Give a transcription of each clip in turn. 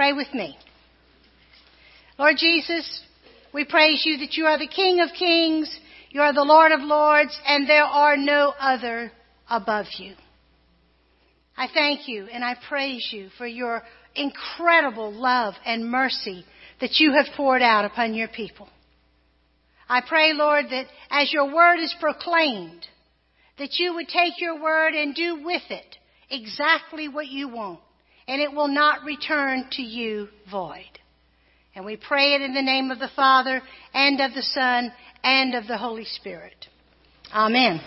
Pray with me. Lord Jesus, we praise you that you are the King of kings, you are the Lord of lords, and there are no other above you. I thank you and I praise you for your incredible love and mercy that you have poured out upon your people. I pray, Lord, that as your word is proclaimed, that you would take your word and do with it exactly what you want, and it will not return to you void. And we pray it in the name of the Father, and of the Son, and of the Holy Spirit. Amen.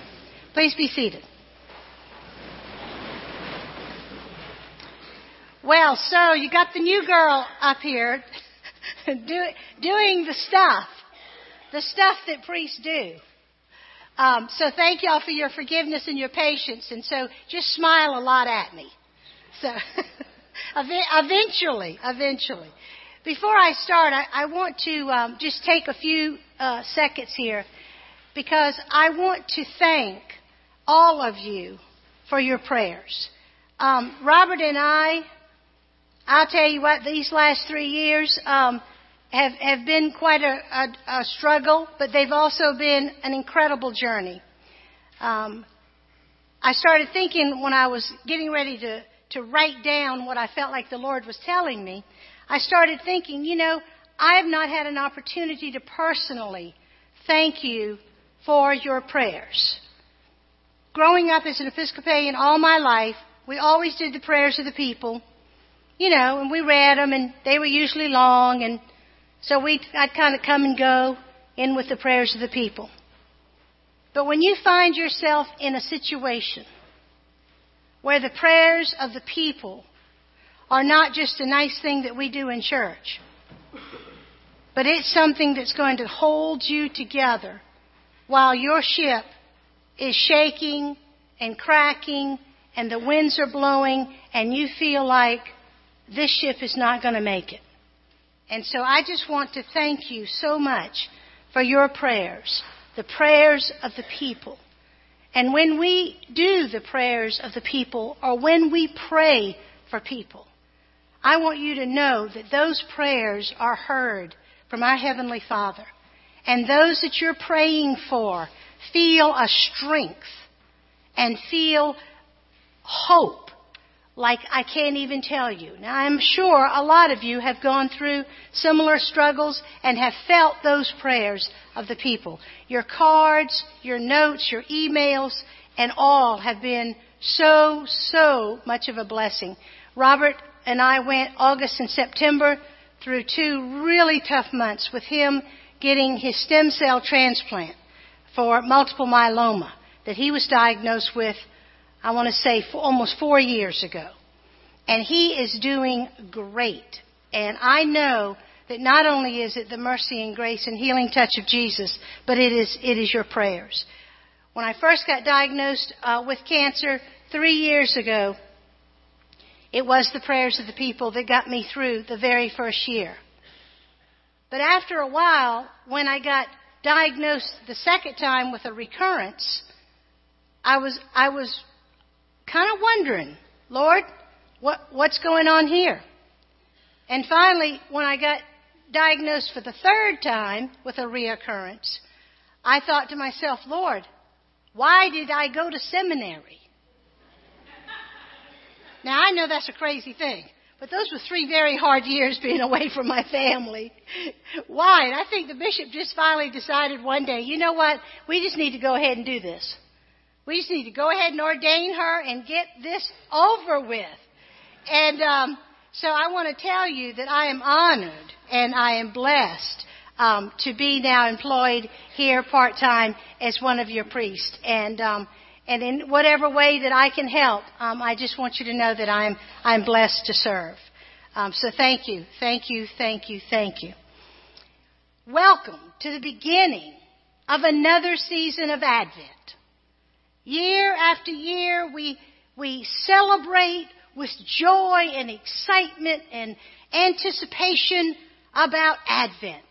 Please be seated. Well, so you got the new girl up here do, doing the stuff, the stuff that priests do. Um, so thank y'all for your forgiveness and your patience, and so just smile a lot at me. So eventually, eventually. Before I start, I, I want to um, just take a few uh, seconds here because I want to thank all of you for your prayers. Um, Robert and I, I'll tell you what, these last three years, um, have, have been quite a, a, a struggle, but they've also been an incredible journey. Um, I started thinking when I was getting ready to, to write down what I felt like the Lord was telling me, I started thinking, you know, I have not had an opportunity to personally thank you for your prayers. Growing up as an Episcopalian all my life, we always did the prayers of the people, you know, and we read them, and they were usually long, and so we, I'd kind of come and go in with the prayers of the people. But when you find yourself in a situation where the prayers of the people are not just a nice thing that we do in church, but it's something that's going to hold you together while your ship is shaking and cracking and the winds are blowing and you feel like this ship is not going to make it. And so I just want to thank you so much for your prayers, the prayers of the people. And when we do the prayers of the people, or when we pray for people, I want you to know that those prayers are heard from our Heavenly Father. And those that you're praying for feel a strength and feel hope like I can't even tell you. Now I'm sure a lot of you have gone through similar struggles and have felt those prayers of the people. Your cards, your notes, your emails, and all have been so, so much of a blessing. Robert and I went August and September through two really tough months with him getting his stem cell transplant for multiple myeloma that he was diagnosed with I want to say almost four years ago. And he is doing great. And I know that not only is it the mercy and grace and healing touch of Jesus, but it is, it is your prayers. When I first got diagnosed uh, with cancer three years ago, it was the prayers of the people that got me through the very first year. But after a while, when I got diagnosed the second time with a recurrence, I was, I was kind of wondering, Lord, what, what's going on here? And finally, when I got diagnosed for the third time with a reoccurrence, I thought to myself, Lord, why did I go to seminary? Now, I know that's a crazy thing, but those were three very hard years being away from my family. Why? And I think the bishop just finally decided one day, you know what? We just need to go ahead and do this. We just need to go ahead and ordain her and get this over with. And um, so I want to tell you that I am honored and I am blessed um, to be now employed here part time as one of your priests. And um, and in whatever way that I can help, um, I just want you to know that I'm I'm blessed to serve. Um, so thank you, thank you, thank you, thank you. Welcome to the beginning of another season of Advent. Year after year, we, we celebrate with joy and excitement and anticipation about Advent.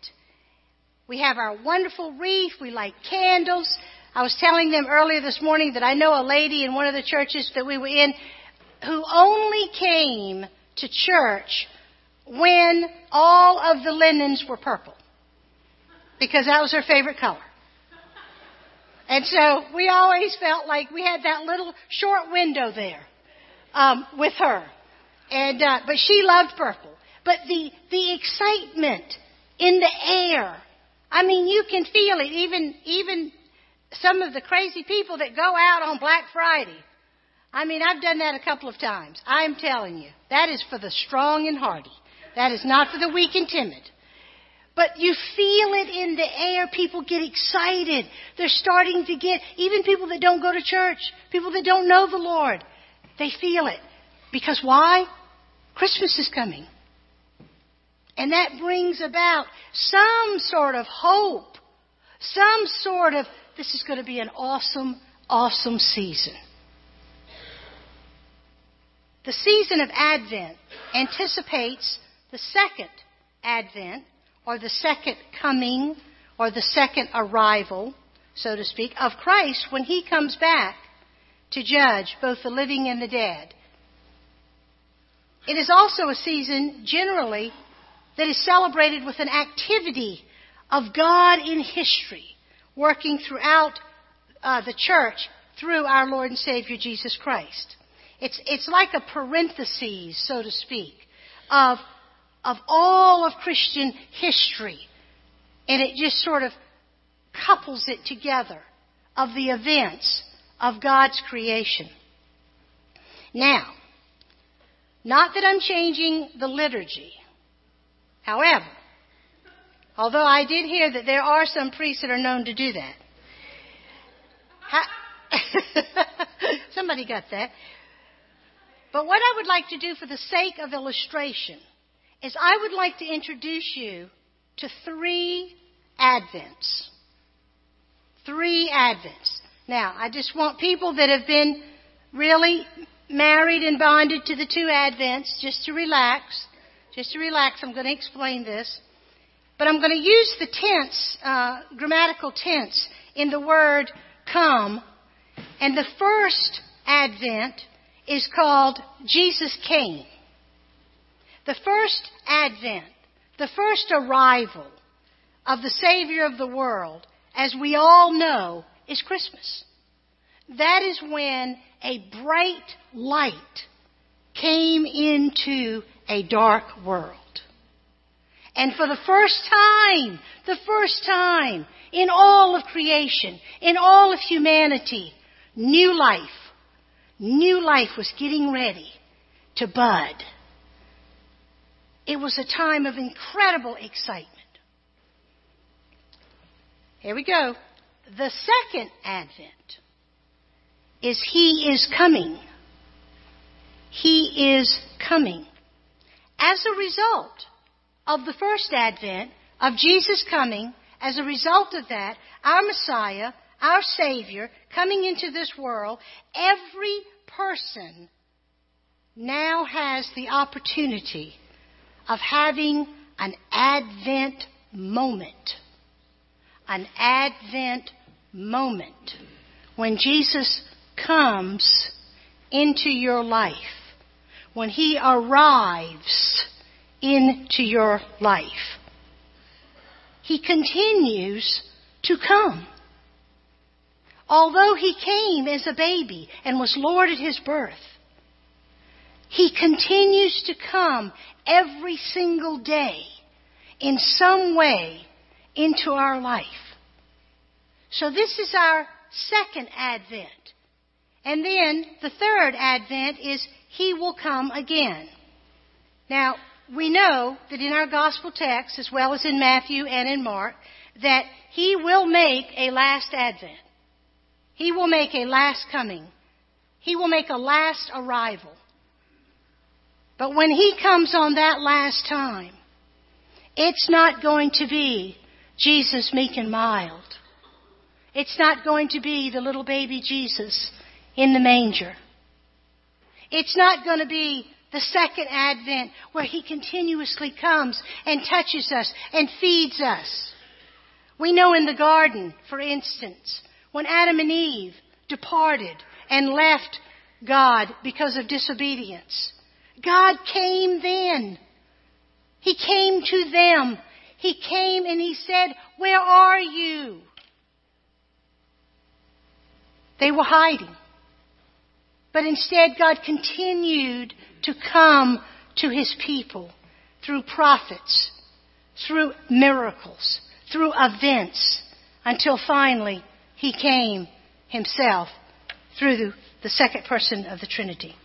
We have our wonderful wreath. We light candles. I was telling them earlier this morning that I know a lady in one of the churches that we were in who only came to church when all of the linens were purple because that was her favorite color. And so we always felt like we had that little short window there um, with her. And uh, but she loved purple. But the the excitement in the air. I mean, you can feel it. Even even some of the crazy people that go out on Black Friday. I mean, I've done that a couple of times. I'm telling you, that is for the strong and hardy. That is not for the weak and timid. But you feel it in the air. People get excited. They're starting to get, even people that don't go to church, people that don't know the Lord, they feel it. Because why? Christmas is coming. And that brings about some sort of hope, some sort of, this is going to be an awesome, awesome season. The season of Advent anticipates the second Advent, or the second coming, or the second arrival, so to speak, of Christ when he comes back to judge both the living and the dead. It is also a season, generally, that is celebrated with an activity of God in history, working throughout uh, the church through our Lord and Savior Jesus Christ. It's, it's like a parenthesis, so to speak, of, of all of Christian history. And it just sort of couples it together of the events of God's creation. Now, not that I'm changing the liturgy. However, although I did hear that there are some priests that are known to do that. Somebody got that. But what I would like to do for the sake of illustration is I would like to introduce you to three Advents. Three Advents. Now, I just want people that have been really married and bonded to the two Advents just to relax. Just to relax, I'm going to explain this. But I'm going to use the tense, uh, grammatical tense in the word come. And the first Advent is called Jesus came. The first Advent, the first arrival of the Savior of the world, as we all know, is Christmas. That is when a bright light came into a dark world. And for the first time, the first time in all of creation, in all of humanity, new life, new life was getting ready to bud. It was a time of incredible excitement. Here we go. The second advent is He is coming. He is coming. As a result of the first advent, of Jesus coming, as a result of that, our Messiah, our Savior, coming into this world, every person now has the opportunity of having an Advent moment. An Advent moment when Jesus comes into your life, when He arrives into your life, He continues to come. Although He came as a baby and was Lord at His birth, He continues to come every single day in some way into our life. So this is our second advent. And then the third advent is He will come again. Now, we know that in our gospel text, as well as in Matthew and in Mark, that He will make a last advent. He will make a last coming. He will make a last arrival. But when He comes on that last time, it's not going to be Jesus meek and mild. It's not going to be the little baby Jesus in the manger. It's not going to be the second advent where he continuously comes and touches us and feeds us. We know in the garden, for instance, when Adam and Eve departed and left God because of disobedience, God came then He came to them. He came and he said, Where are you? They were hiding. But instead, God continued to come to his people through prophets, through miracles, through events, until finally he came himself through the, second person of the Trinity.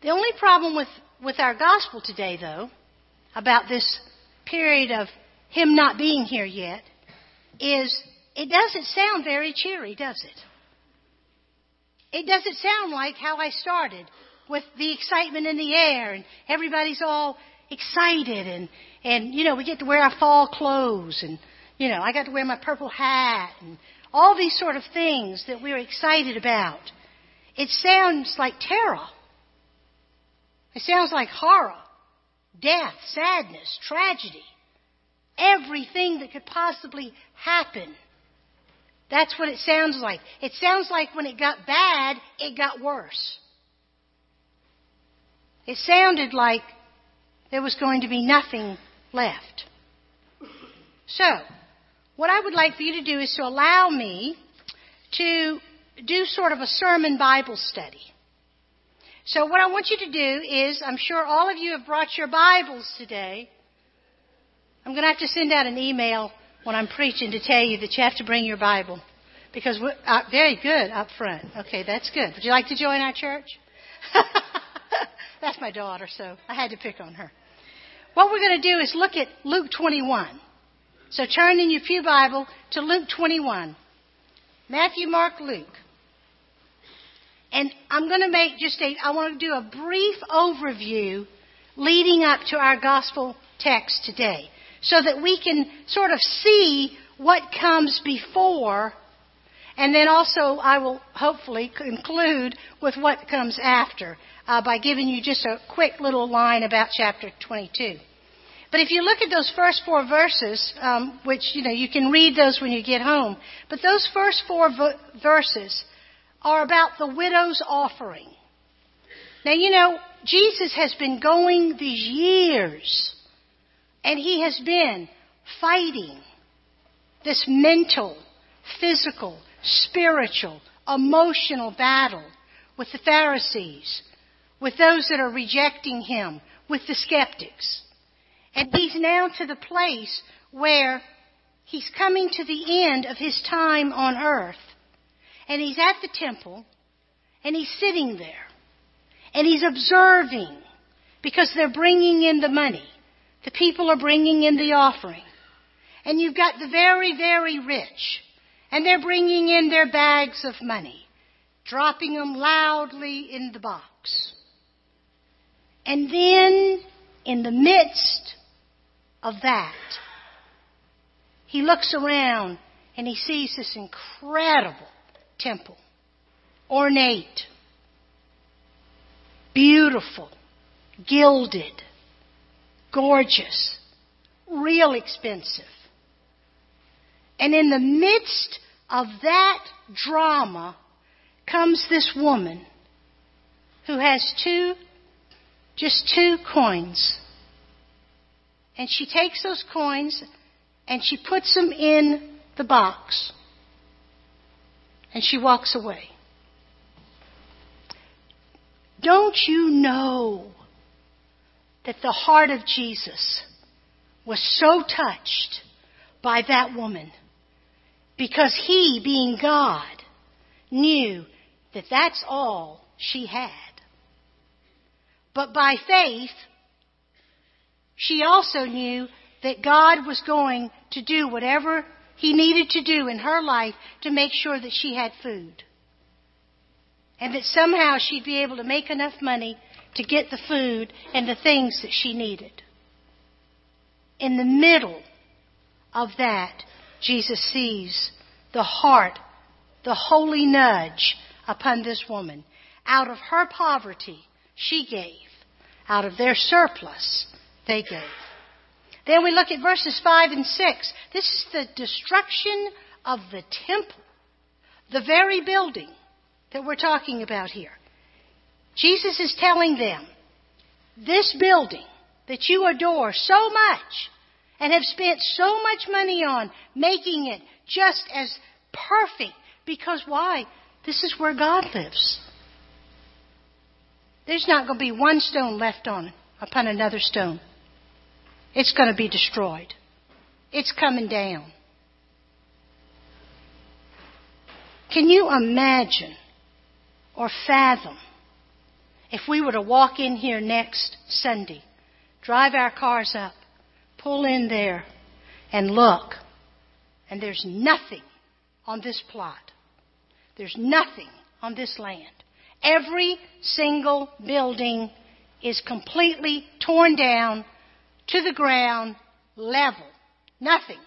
The only problem with, with our gospel today, though, about this period of him not being here yet, is it doesn't sound very cheery, does it? It doesn't sound like how I started with the excitement in the air and everybody's all excited and, and, you know, we get to wear our fall clothes and, you know, I got to wear my purple hat and all these sort of things that we're excited about. It sounds like terror. It sounds like horror, death, sadness, tragedy. Everything that could possibly happen that's what it sounds like. It sounds like when it got bad, it got worse. It sounded like there was going to be nothing left. So, what I would like for you to do is to allow me to do sort of a sermon Bible study. So, what I want you to do is, I'm sure all of you have brought your Bibles today. I'm going to have to send out an email when I'm preaching to tell you that you have to bring your Bible. Because we're uh, very good up front. Okay, that's good. Would you like to join our church? that's my daughter, so I had to pick on her. What we're going to do is look at Luke 21. So turn in your Pew Bible to Luke 21. Matthew, Mark, Luke. And I'm going to make just a, I want to do a brief overview leading up to our gospel text today so that we can sort of see what comes before. And then also, I will hopefully conclude with what comes after uh, by giving you just a quick little line about chapter 22. But if you look at those first four verses, um, which you know you can read those when you get home, but those first four verses are about the widow's offering. Now you know Jesus has been going these years and he has been fighting this mental, physical, spiritual, emotional battle with the Pharisees, with those that are rejecting him, with the skeptics. And he's now to the place where he's coming to the end of his time on earth. And he's at the temple, and he's sitting there, and he's observing because they're bringing in the money. The people are bringing in the offering. And you've got the very, very rich. And they're bringing in their bags of money, dropping them loudly in the box. And then, in the midst of that, he looks around and he sees this incredible temple. Ornate, beautiful, gilded, gorgeous, real expensive. And in the midst of that drama comes this woman who has two, just two coins. And she takes those coins and she puts them in the box. And she walks away. Don't you know that the heart of Jesus was so touched by that woman because he, being God, knew that that's all she had. But by faith, she also knew that God was going to do whatever he needed to do in her life to make sure that she had food. And that somehow she'd be able to make enough money to get the food and the things that she needed. In the middle of that, Jesus sees the heart, the holy nudge upon this woman. Out of her poverty, she gave. Out of their surplus, they gave. Then we look at verses 5 and 6. This is the destruction of the temple, the very building that we're talking about here. Jesus is telling them, this building that you adore so much and have spent so much money on making it just as perfect because why? This is where God lives. There's not going to be one stone left on upon another stone. It's going to be destroyed. It's coming down. Can you imagine or fathom if we were to walk in here next Sunday, drive our cars up, pull in there, and look, and there's nothing on this plot. There's nothing on this land. Every single building is completely torn down to the ground, level. Nothing.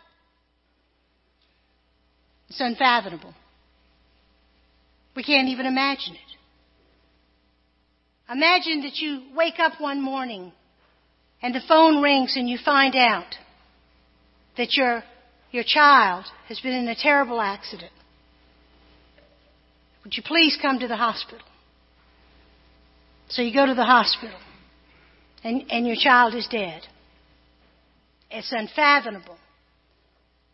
It's unfathomable. We can't even imagine it. Imagine that you wake up one morning and the phone rings and you find out that your, your child has been in a terrible accident. Would you please come to the hospital? So you go to the hospital and, and your child is dead. It's unfathomable.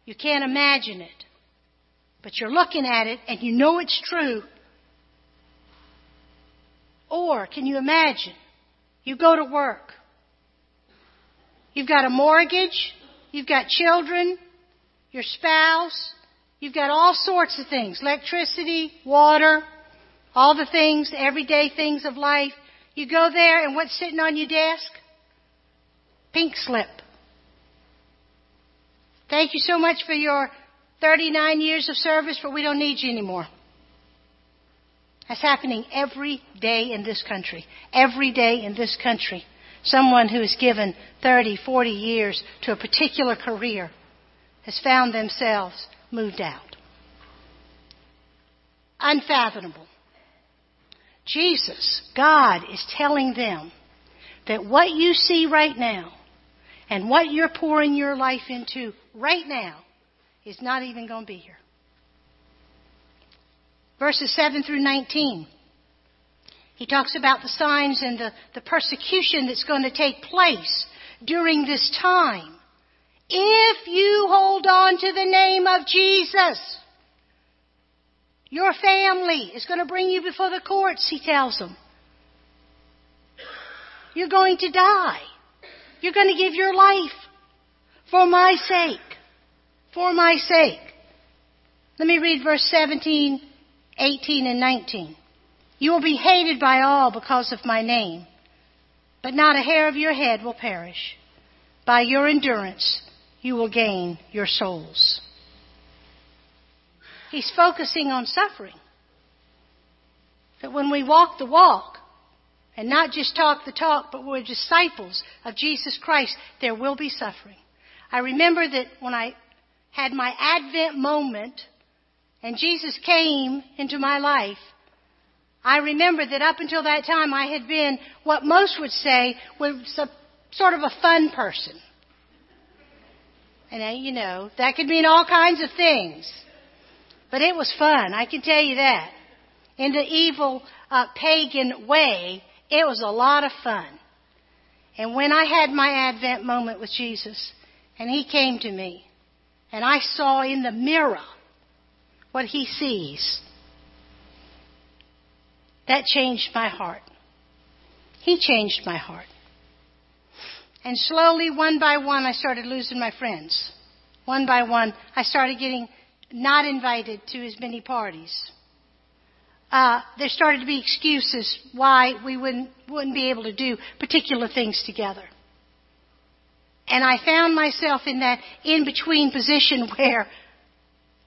You can't imagine it. But you're looking at it and you know it's true. Or can you imagine? You go to work. You've got a mortgage. You've got children. Your spouse. You've got all sorts of things. Electricity, water, all the things, the everyday things of life. You go there and what's sitting on your desk? Pink slip. Thank you so much for your 39 years of service, but we don't need you anymore. That's happening every day in this country. Every day in this country. Someone who has given 30, 40 years to a particular career has found themselves moved out. Unfathomable. Jesus, God, is telling them that what you see right now and what you're pouring your life into right now is not even going to be here. Verses 7 through 19. He talks about the signs and the, the persecution that's going to take place during this time. If you hold on to the name of Jesus, your family is going to bring you before the courts, he tells them. You're going to die. You're going to give your life for my sake. For my sake. Let me read verse 17, 18, and 19. You will be hated by all because of my name, but not a hair of your head will perish. By your endurance, you will gain your souls. He's focusing on suffering. That when we walk the walk, and not just talk the talk, but we're disciples of Jesus Christ, there will be suffering. I remember that when I had my Advent moment and Jesus came into my life, I remember that up until that time I had been what most would say was a, sort of a fun person. And uh, you know, that could mean all kinds of things. But it was fun, I can tell you that. In the evil uh, pagan way, it was a lot of fun. And when I had my Advent moment with Jesus, and He came to me, and I saw in the mirror what He sees, that changed my heart. He changed my heart. And slowly, one by one, I started losing my friends. One by one, I started getting not invited to as many parties uh, there started to be excuses why we wouldn't, wouldn't be able to do particular things together. And I found myself in that in between position where,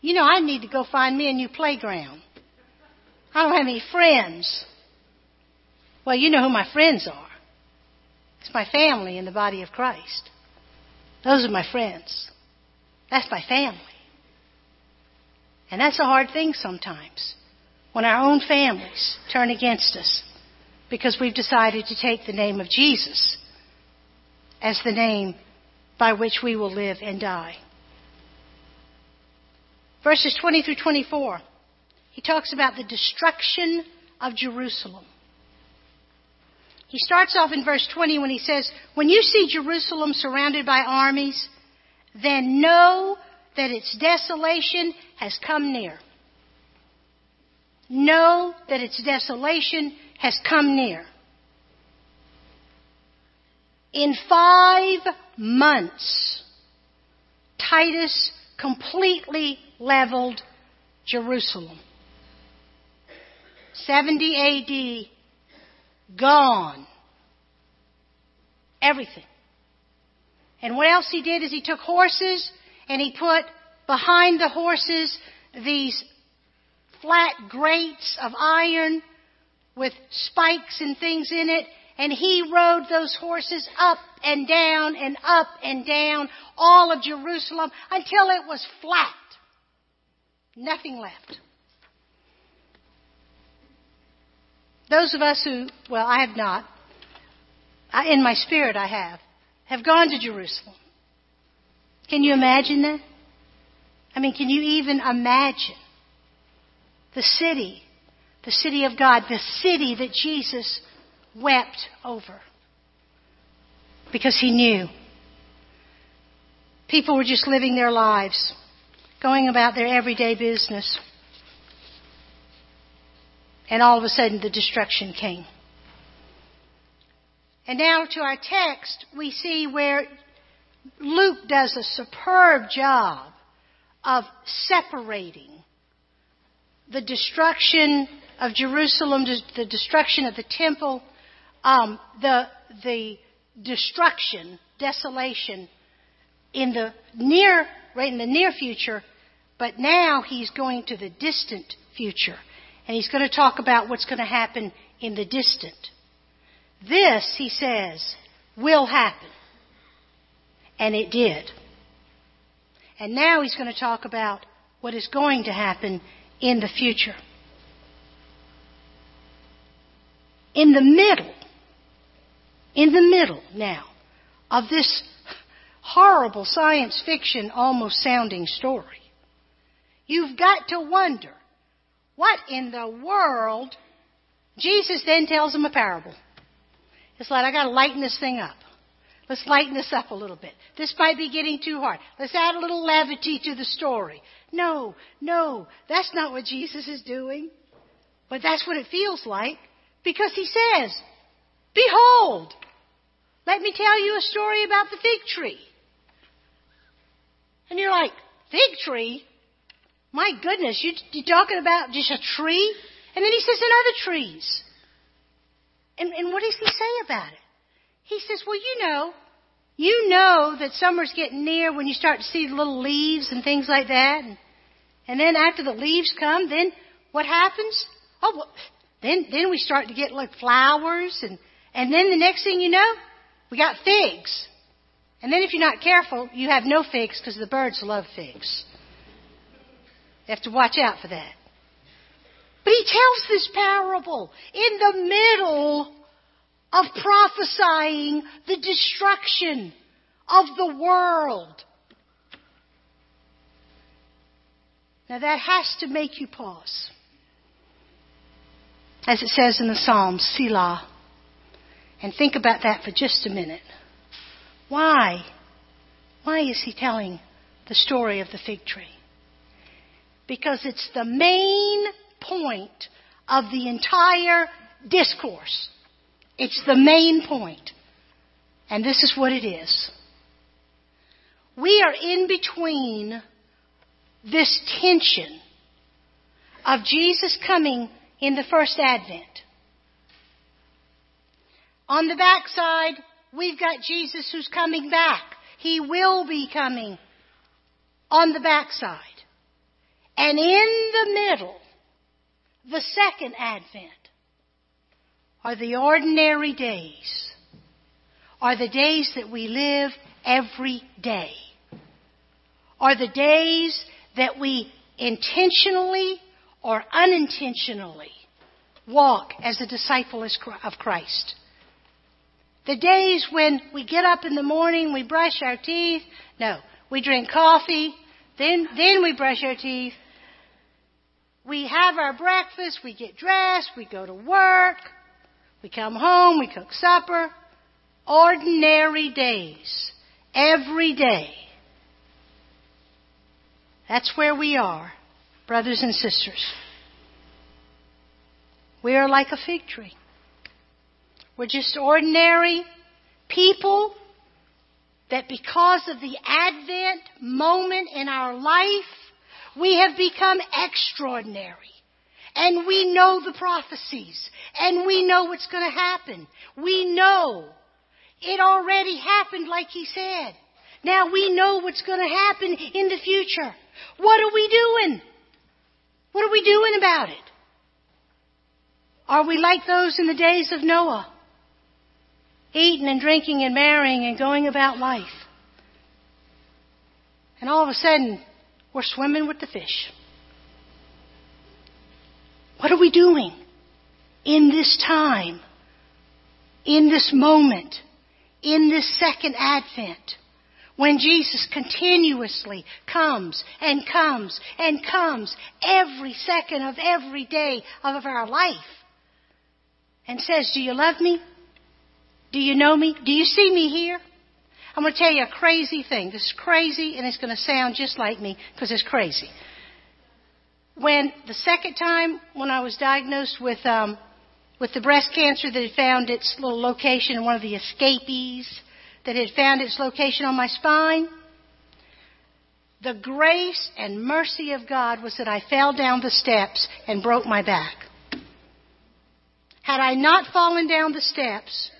you know, I need to go find me a new playground. I don't have any friends. Well, you know who my friends are. It's my family in the body of Christ. Those are my friends. That's my family. And that's a hard thing sometimes when our own families turn against us because we've decided to take the name of Jesus as the name by which we will live and die. Verses 20 through 24, he talks about the destruction of Jerusalem. He starts off in verse 20 when he says, When you see Jerusalem surrounded by armies, then know that its desolation has come near. Know that its desolation has come near. In five months, Titus completely leveled Jerusalem. 70 AD, gone. Everything. And what else he did is he took horses and he put behind the horses these flat grates of iron with spikes and things in it. And he rode those horses up and down and up and down all of Jerusalem until it was flat. Nothing left. Those of us who, well, I have not, I, in my spirit I have, have gone to Jerusalem. Can you imagine that? I mean, can you even imagine the city, the city of God, the city that Jesus wept over? Because he knew. People were just living their lives, going about their everyday business. And all of a sudden, the destruction came. And now to our text, we see where Luke does a superb job of separating the destruction of Jerusalem, the destruction of the temple, um, the, the destruction, desolation in the near, right in the near future, but now he's going to the distant future. And he's going to talk about what's going to happen in the distant. This, he says, will happen. And it did. And now he's going to talk about what is going to happen in the future. In the middle, in the middle now of this horrible science fiction almost sounding story, you've got to wonder what in the world Jesus then tells them a parable. It's like, I got to lighten this thing up. Let's lighten this up a little bit. This might be getting too hard. Let's add a little levity to the story. No, no, that's not what Jesus is doing. But that's what it feels like because he says, Behold, let me tell you a story about the fig tree. And you're like, Fig tree? My goodness, you, you're talking about just a tree? And then he says, and other trees. And, and what does he say about it? He says, well, you know, you know that summer's getting near when you start to see the little leaves and things like that. And, and then after the leaves come, then what happens? Oh, well, then, then we start to get like flowers and, and then the next thing you know, we got figs. And then if you're not careful, you have no figs because the birds love figs. You have to watch out for that. But he tells this parable in the middle of prophesying the destruction of the world. Now that has to make you pause. As it says in the Psalms, Selah. And think about that for just a minute. Why? Why is he telling the story of the fig tree? Because it's the main point of the entire discourse. It's the main point. And this is what it is. We are in between this tension of Jesus coming in the first advent. On the backside, we've got Jesus who's coming back. He will be coming on the backside. And in the middle, the second advent are the ordinary days, are the days that we live every day, are the days that we intentionally or unintentionally walk as a disciple of Christ. The days when we get up in the morning, we brush our teeth. No, we drink coffee, then, then we brush our teeth, we have our breakfast, we get dressed, we go to work, We come home, we cook supper. Ordinary days. Every day. That's where we are, brothers and sisters. We are like a fig tree. We're just ordinary people that because of the Advent moment in our life, we have become extraordinary. And we know the prophecies. And we know what's going to happen. We know. It already happened like he said. Now we know what's going to happen in the future. What are we doing? What are we doing about it? Are we like those in the days of Noah? Eating and drinking and marrying and going about life. And all of a sudden, we're swimming with the fish. What are we doing in this time, in this moment, in this second advent? When Jesus continuously comes and comes and comes every second of every day of our life and says, Do you love me? Do you know me? Do you see me here? I'm going to tell you a crazy thing. This is crazy and it's going to sound just like me because it's crazy. When the second time when I was diagnosed with um, with the breast cancer that had found its little location in one of the escapees that had found its location on my spine. The grace and mercy of God was that I fell down the steps and broke my back. Had I not fallen down the steps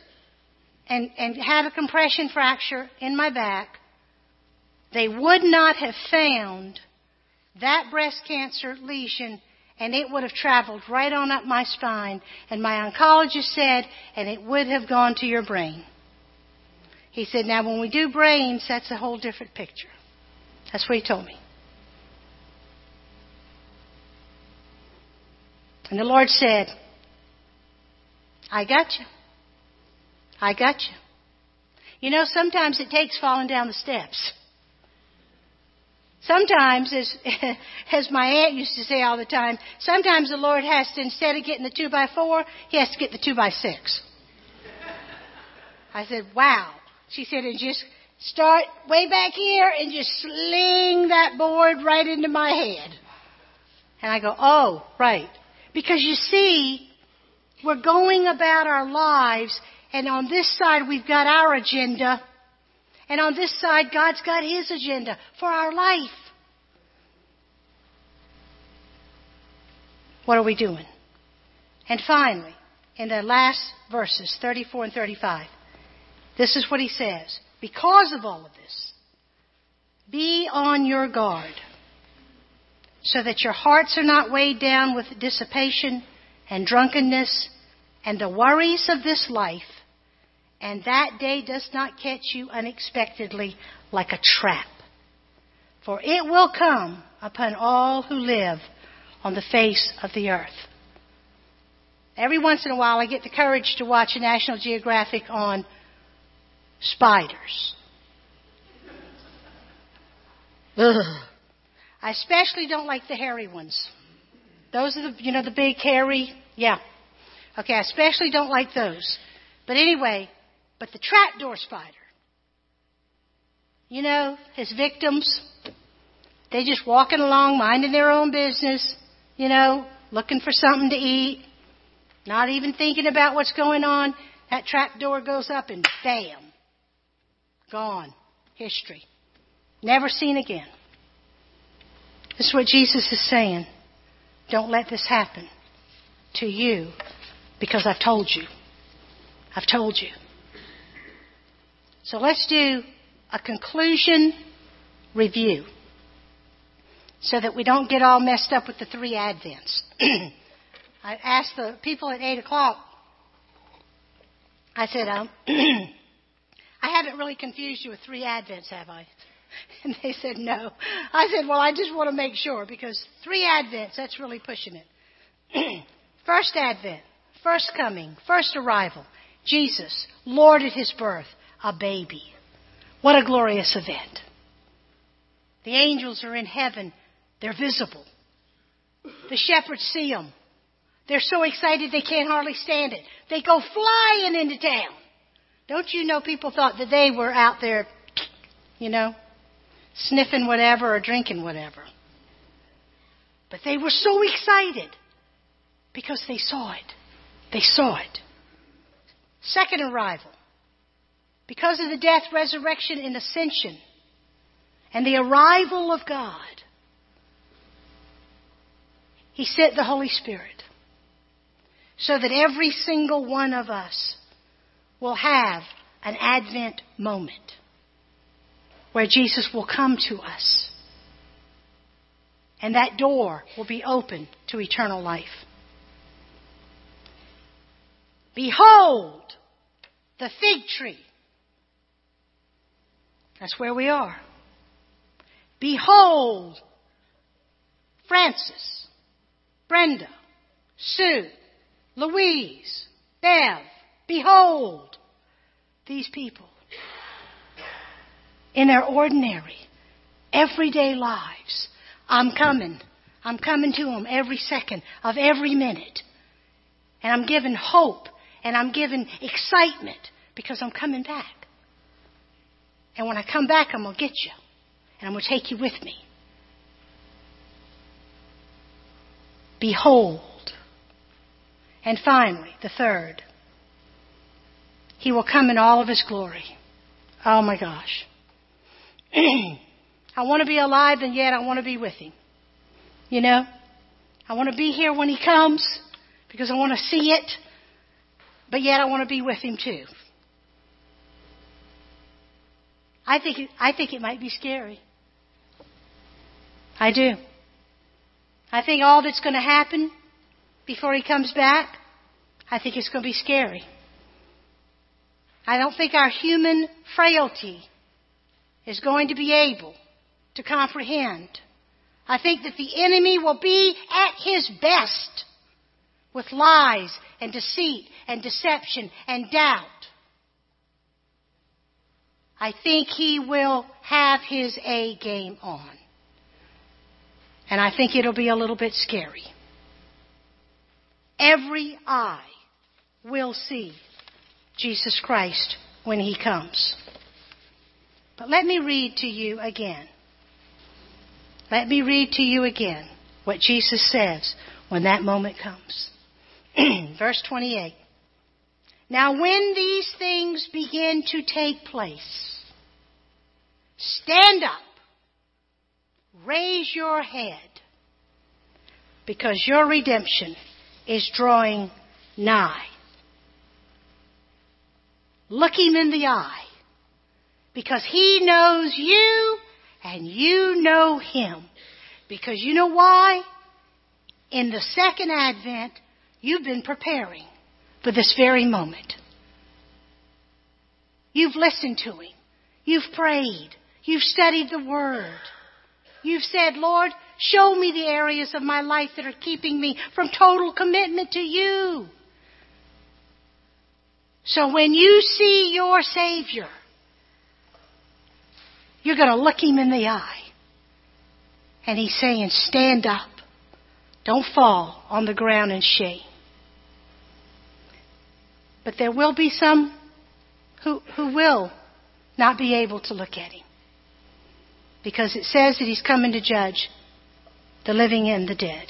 and, and had a compression fracture in my back, they would not have found that breast cancer lesion and it would have traveled right on up my spine. And my oncologist said, and it would have gone to your brain. He said, now when we do brains, that's a whole different picture. That's what he told me. And the Lord said, I got you. I got you. You know, sometimes it takes falling down the steps. Sometimes, as, as my aunt used to say all the time, sometimes the Lord has to, instead of getting the two by four, He has to get the two by six. I said, wow. She said, and just start way back here and just sling that board right into my head. And I go, oh, right. Because you see, we're going about our lives, and on this side we've got our agenda, and on this side God's got His agenda for our life. What are we doing? And finally, in the last verses, 34 and 35, this is what he says. Because of all of this, be on your guard so that your hearts are not weighed down with dissipation and drunkenness and the worries of this life, and that day does not catch you unexpectedly like a trap. For it will come upon all who live on the face of the earth. Every once in a while, I get the courage to watch a National Geographic on spiders. Ugh. I especially don't like the hairy ones. Those are the, you know, the big hairy, yeah. Okay, I especially don't like those. But anyway, but the trapdoor spider. You know, his victims, they just walking along, minding their own business, you know, looking for something to eat, not even thinking about what's going on. That trapdoor goes up and bam, Gone. History. Never seen again. This is what Jesus is saying. Don't let this happen to you because I've told you. I've told you. So let's do a conclusion review so that we don't get all messed up with the three Advents. I asked the people at 8 o'clock, I said, um, I haven't really confused you with three Advents, have I? And they said, no. I said, well, I just want to make sure because three Advents, that's really pushing it. first Advent, first coming, first arrival, Jesus, Lord at his birth, a baby. What a glorious event. The angels are in heaven. They're visible. The shepherds see them. They're so excited they can't hardly stand it. They go flying into town. Don't you know people thought that they were out there, you know, sniffing whatever or drinking whatever. But they were so excited because they saw it. They saw it. Second arrival. Because of the death, resurrection, and ascension, and the arrival of God, He sent the Holy Spirit so that every single one of us will have an Advent moment where Jesus will come to us. And that door will be open to eternal life. Behold the fig tree. That's where we are. Behold Francis, Brenda, Sue, Louise, Bev. Behold these people in their ordinary, everyday lives. I'm coming. I'm coming to them every second of every minute. And I'm giving hope and I'm giving excitement because I'm coming back. And when I come back, I'm going to get you. And I'm going to take you with me. Behold. And finally, the third. He will come in all of his glory. Oh my gosh. I want to be alive and yet I want to be with him. You know? I want to be here when he comes because I want to see it, but yet I want to be with him too. I think it, I think it might be scary. I do. I think all that's going to happen before he comes back, I think it's going to be scary. I don't think our human frailty is going to be able to comprehend. I think that the enemy will be at his best with lies and deceit and deception and doubt. I think he will have his A game on. And I think it'll be a little bit scary. Every eye will see Jesus Christ when he comes. But let me read to you again. Let me read to you again what Jesus says when that moment comes. Verse 28. Now when these things begin to take place, Stand up. Raise your head because your redemption is drawing nigh. Look him in the eye because he knows you and you know him. Because you know why? In the second advent, you've been preparing for this very moment. You've listened to him. You've prayed. You've studied the Word. You've said, Lord, show me the areas of my life that are keeping me from total commitment to you. So when you see your Savior, you're going to look him in the eye. And he's saying, stand up. Don't fall on the ground in shame. But there will be some who, who will not be able to look at him because it says that he's coming to judge the living and the dead.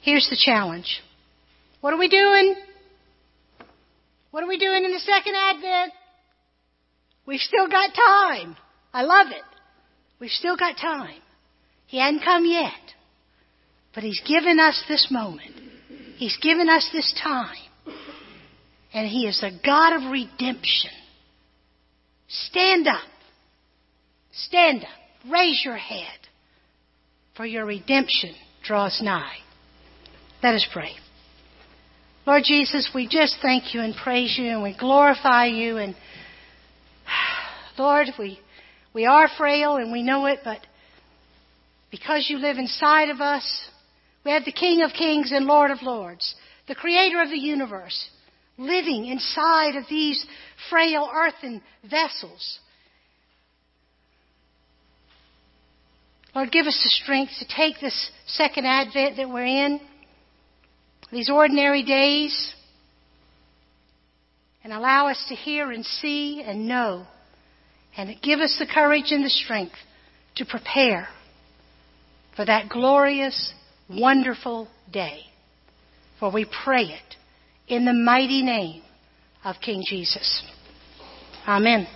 Here's the challenge. What are we doing? What are we doing in the second advent? We've still got time. I love it. We've still got time. He hadn't come yet. But He's given us this moment. He's given us this time. And He is a God of redemption. Stand up. Stand up, raise your head, for your redemption draws nigh. Let us pray. Lord Jesus, we just thank you and praise you and we glorify you and Lord, we we are frail and we know it, but because you live inside of us, we have the King of Kings and Lord of Lords, the creator of the universe, living inside of these frail earthen vessels. Lord, give us the strength to take this second advent that we're in these ordinary days and allow us to hear and see and know and give us the courage and the strength to prepare for that glorious, wonderful day. For we pray it in the mighty name of King Jesus. Amen.